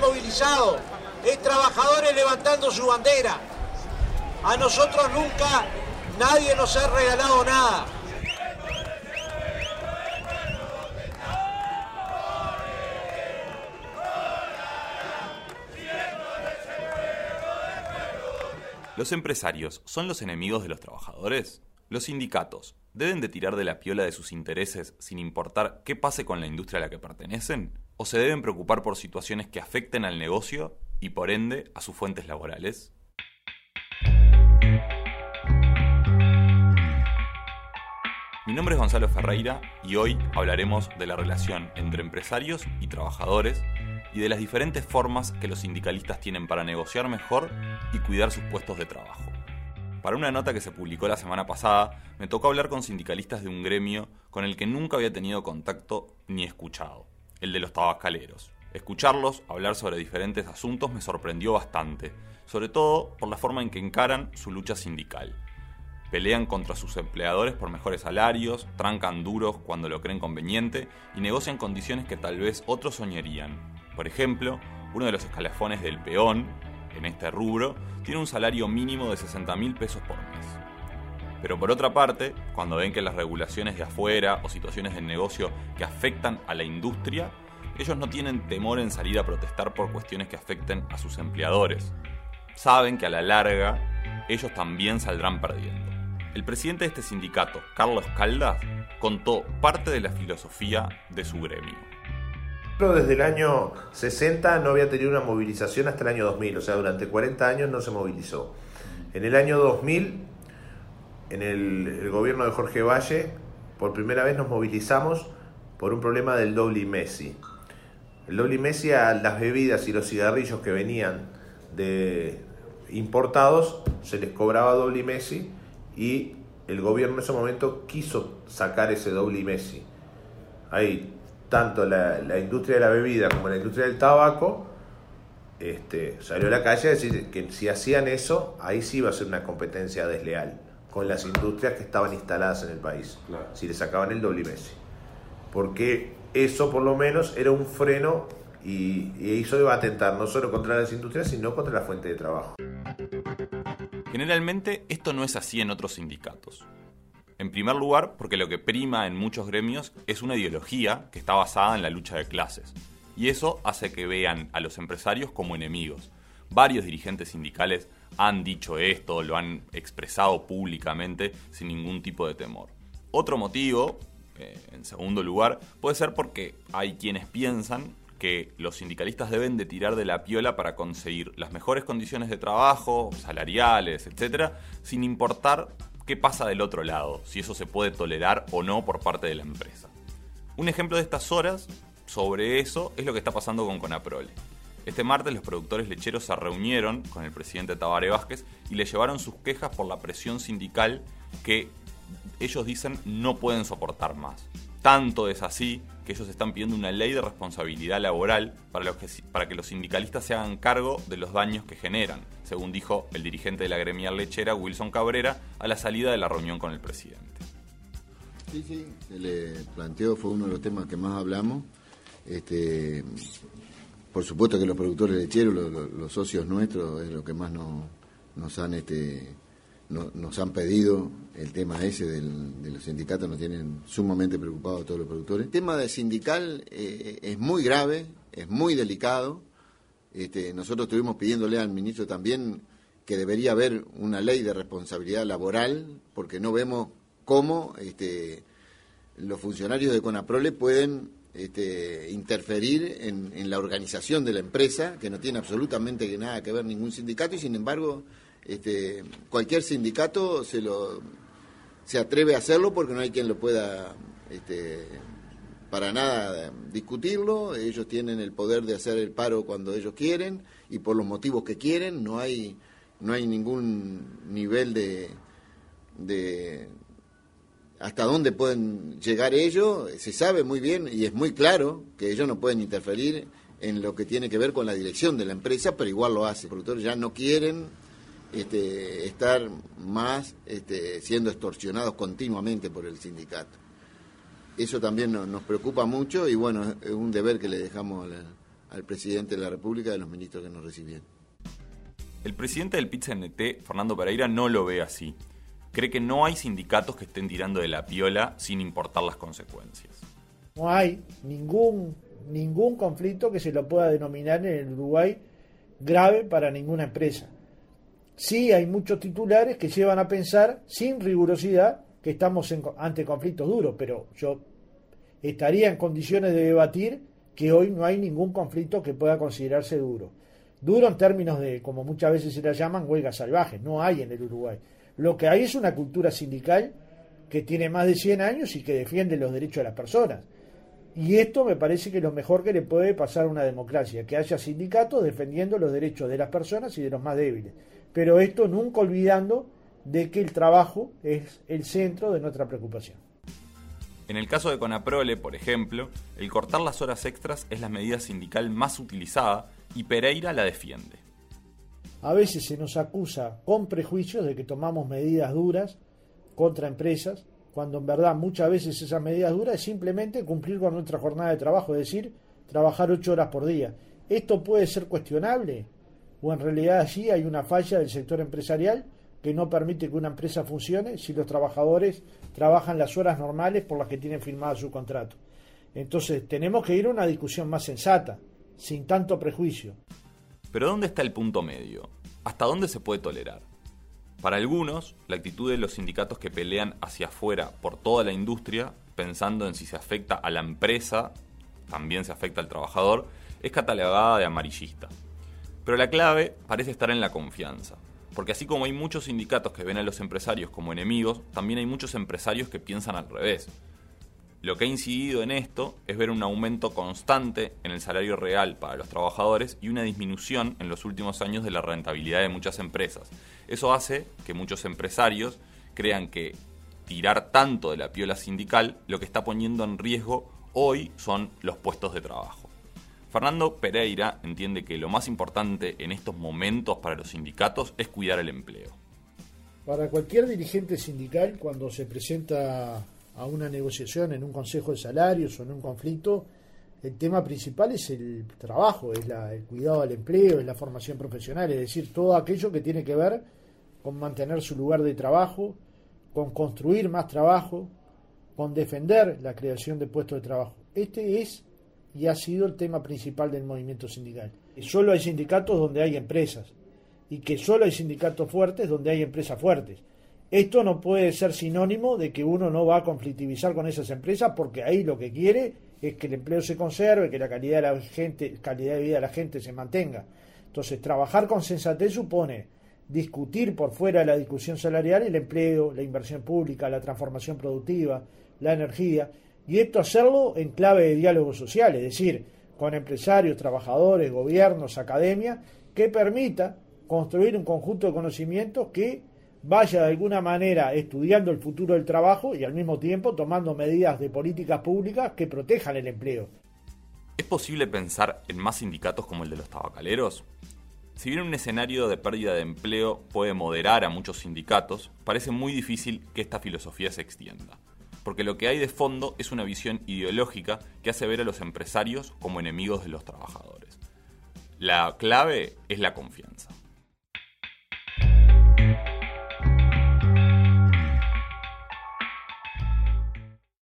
movilizados, es trabajadores levantando su bandera. A nosotros nunca nadie nos ha regalado nada. ¿Los empresarios son los enemigos de los trabajadores? ¿Los sindicatos deben de tirar de la piola de sus intereses sin importar qué pase con la industria a la que pertenecen? ¿O se deben preocupar por situaciones que afecten al negocio y por ende a sus fuentes laborales? Mi nombre es Gonzalo Ferreira y hoy hablaremos de la relación entre empresarios y trabajadores y de las diferentes formas que los sindicalistas tienen para negociar mejor y cuidar sus puestos de trabajo. Para una nota que se publicó la semana pasada, me tocó hablar con sindicalistas de un gremio con el que nunca había tenido contacto ni escuchado, el de los tabacaleros. Escucharlos hablar sobre diferentes asuntos me sorprendió bastante, sobre todo por la forma en que encaran su lucha sindical. Pelean contra sus empleadores por mejores salarios, trancan duros cuando lo creen conveniente y negocian condiciones que tal vez otros soñarían, por ejemplo, uno de los escalafones del peón, en este rubro, tiene un salario mínimo de 60 mil pesos por mes. Pero por otra parte, cuando ven que las regulaciones de afuera o situaciones del negocio que afectan a la industria, ellos no tienen temor en salir a protestar por cuestiones que afecten a sus empleadores. Saben que a la larga ellos también saldrán perdiendo. El presidente de este sindicato, Carlos Caldas, contó parte de la filosofía de su gremio desde el año 60 no había tenido una movilización hasta el año 2000, o sea, durante 40 años no se movilizó. En el año 2000, en el, gobierno de Jorge Valle, por primera vez nos movilizamos por un problema del doble Messi. El doble Messi a las bebidas y los cigarrillos que venían de importados se les cobraba doble Messi y el gobierno en ese momento quiso sacar ese doble Messi. Ahí tanto la, industria de la bebida como la industria del tabaco este, salió a la calle a decir que si hacían eso, ahí sí iba a ser una competencia desleal con las industrias que estaban instaladas en el país, si le sacaban el doble Messi. Porque eso por lo menos era un freno y, y hizo de atentar no solo contra las industrias, sino contra la fuente de trabajo. Generalmente esto no es así en otros sindicatos. En primer lugar, porque lo que prima en muchos gremios es una ideología que está basada en la lucha de clases. Y eso hace que vean a los empresarios como enemigos. Varios dirigentes sindicales han dicho esto, lo han expresado públicamente sin ningún tipo de temor. Otro motivo, eh, en segundo lugar, puede ser porque hay quienes piensan que los sindicalistas deben de tirar de la piola para conseguir las mejores condiciones de trabajo, salariales, etc., sin importar qué pasa del otro lado, si eso se puede tolerar o no por parte de la empresa. Un ejemplo de estas horas sobre eso es lo que está pasando con Conaprole. Este martes los productores lecheros se reunieron con el presidente Tabaré Vázquez y le llevaron sus quejas por la presión sindical que ellos dicen no pueden soportar más. Tanto es así que ellos están pidiendo una ley de responsabilidad laboral para, que, para que los sindicalistas se hagan cargo de los daños que generan, según dijo el dirigente de la gremial lechera, Wilson Cabrera, a la salida de la reunión con el presidente. Sí, sí, se le planteó, fue uno de los temas que más hablamos. Este, por supuesto que los productores lecheros, los, socios nuestros, es lo que más nos han este, nos han pedido el tema ese de los sindicatos, nos tienen sumamente preocupados todos los productores. El tema del sindical eh, es muy grave, es muy delicado. Este, nosotros estuvimos pidiéndole al ministro también que debería haber una ley de responsabilidad laboral, porque no vemos cómo este, los funcionarios de Conaprole pueden este, interferir en, la organización de la empresa, que no tiene absolutamente nada que ver ningún sindicato, y sin embargo este, cualquier sindicato se lo se atreve a hacerlo porque no hay quien lo pueda este, para nada discutirlo. Ellos tienen el poder de hacer el paro cuando ellos quieren y por los motivos que quieren. No hay no hay ningún nivel de, de hasta dónde pueden llegar ellos. Se sabe muy bien y es muy claro que ellos no pueden interferir en lo que tiene que ver con la dirección de la empresa, pero igual lo hacen. Los productores ya no quieren este, estar más este, siendo extorsionados continuamente por el sindicato. Eso también nos preocupa mucho y bueno, es un deber que le dejamos al presidente de la República y a los ministros que nos recibieron. El presidente del pit Fernando Pereira, no lo ve así. Cree que no hay sindicatos que estén tirando de la piola sin importar las consecuencias. No hay ningún, ningún conflicto que se lo pueda denominar en el Uruguay grave para ninguna empresa. Sí hay muchos titulares que llevan a pensar, sin rigurosidad, que estamos ante conflictos duros, pero yo estaría en condiciones de debatir que hoy no hay ningún conflicto que pueda considerarse duro. Duro en términos de, como muchas veces se la llaman, huelgas salvajes, no hay en el Uruguay. Lo que hay es una cultura sindical que tiene más de 100 años y que defiende los derechos de las personas. Y esto me parece que es lo mejor que le puede pasar a una democracia, que haya sindicatos defendiendo los derechos de las personas y de los más débiles. Pero esto nunca olvidando de que el trabajo es el centro de nuestra preocupación. En el caso de Conaprole, por ejemplo, el cortar las horas extras es la medida sindical más utilizada y Pereira la defiende. A veces se nos acusa con prejuicios de que tomamos medidas duras contra empresas, cuando en verdad muchas veces esas medidas duras es simplemente cumplir con nuestra jornada de trabajo, es decir, trabajar ocho horas por día. ¿Esto puede ser cuestionable? ¿O en realidad allí hay una falla del sector empresarial que no permite que una empresa funcione si los trabajadores trabajan las horas normales por las que tienen firmado su contrato. Entonces tenemos que ir a una discusión más sensata, sin tanto prejuicio. Pero ¿dónde está el punto medio? ¿Hasta dónde se puede tolerar? Para algunos, la actitud de los sindicatos que pelean hacia afuera por toda la industria, pensando en si se afecta a la empresa, también se afecta al trabajador, es catalogada de amarillista. Pero la clave parece estar en la confianza. Porque así como hay muchos sindicatos que ven a los empresarios como enemigos, también hay muchos empresarios que piensan al revés. Lo que ha incidido en esto es ver un aumento constante en el salario real para los trabajadores y una disminución en los últimos años de la rentabilidad de muchas empresas. Eso hace que muchos empresarios crean que tirar tanto de la piola sindical lo que está poniendo en riesgo hoy son los puestos de trabajo. Fernando Pereira entiende que lo más importante en estos momentos para los sindicatos es cuidar el empleo. Para cualquier dirigente sindical, cuando se presenta a una negociación en un consejo de salarios o en un conflicto, el tema principal es el trabajo, es el cuidado del empleo, es la formación profesional, es decir, todo aquello que tiene que ver con mantener su lugar de trabajo, con construir más trabajo, con defender la creación de puestos de trabajo. Este es y ha sido el tema principal del movimiento sindical. Solo hay sindicatos donde hay empresas y que solo hay sindicatos fuertes donde hay empresas fuertes. Esto no puede ser sinónimo de que uno no va a conflictivizar con esas empresas porque ahí lo que quiere es que el empleo se conserve, que la calidad de la gente, calidad de vida de la gente se mantenga. Entonces, trabajar con sensatez supone discutir por fuera de la discusión salarial el empleo, la inversión pública, la transformación productiva, la energía y esto hacerlo en clave de diálogo social, es decir, con empresarios, trabajadores, gobiernos, academia, que permita construir un conjunto de conocimientos que vaya de alguna manera estudiando el futuro del trabajo y al mismo tiempo tomando medidas de políticas públicas que protejan el empleo. ¿Es posible pensar en más sindicatos como el de los tabacaleros? Si bien un escenario de pérdida de empleo puede moderar a muchos sindicatos, parece muy difícil que esta filosofía se extienda porque lo que hay de fondo es una visión ideológica que hace ver a los empresarios como enemigos de los trabajadores. La clave es la confianza.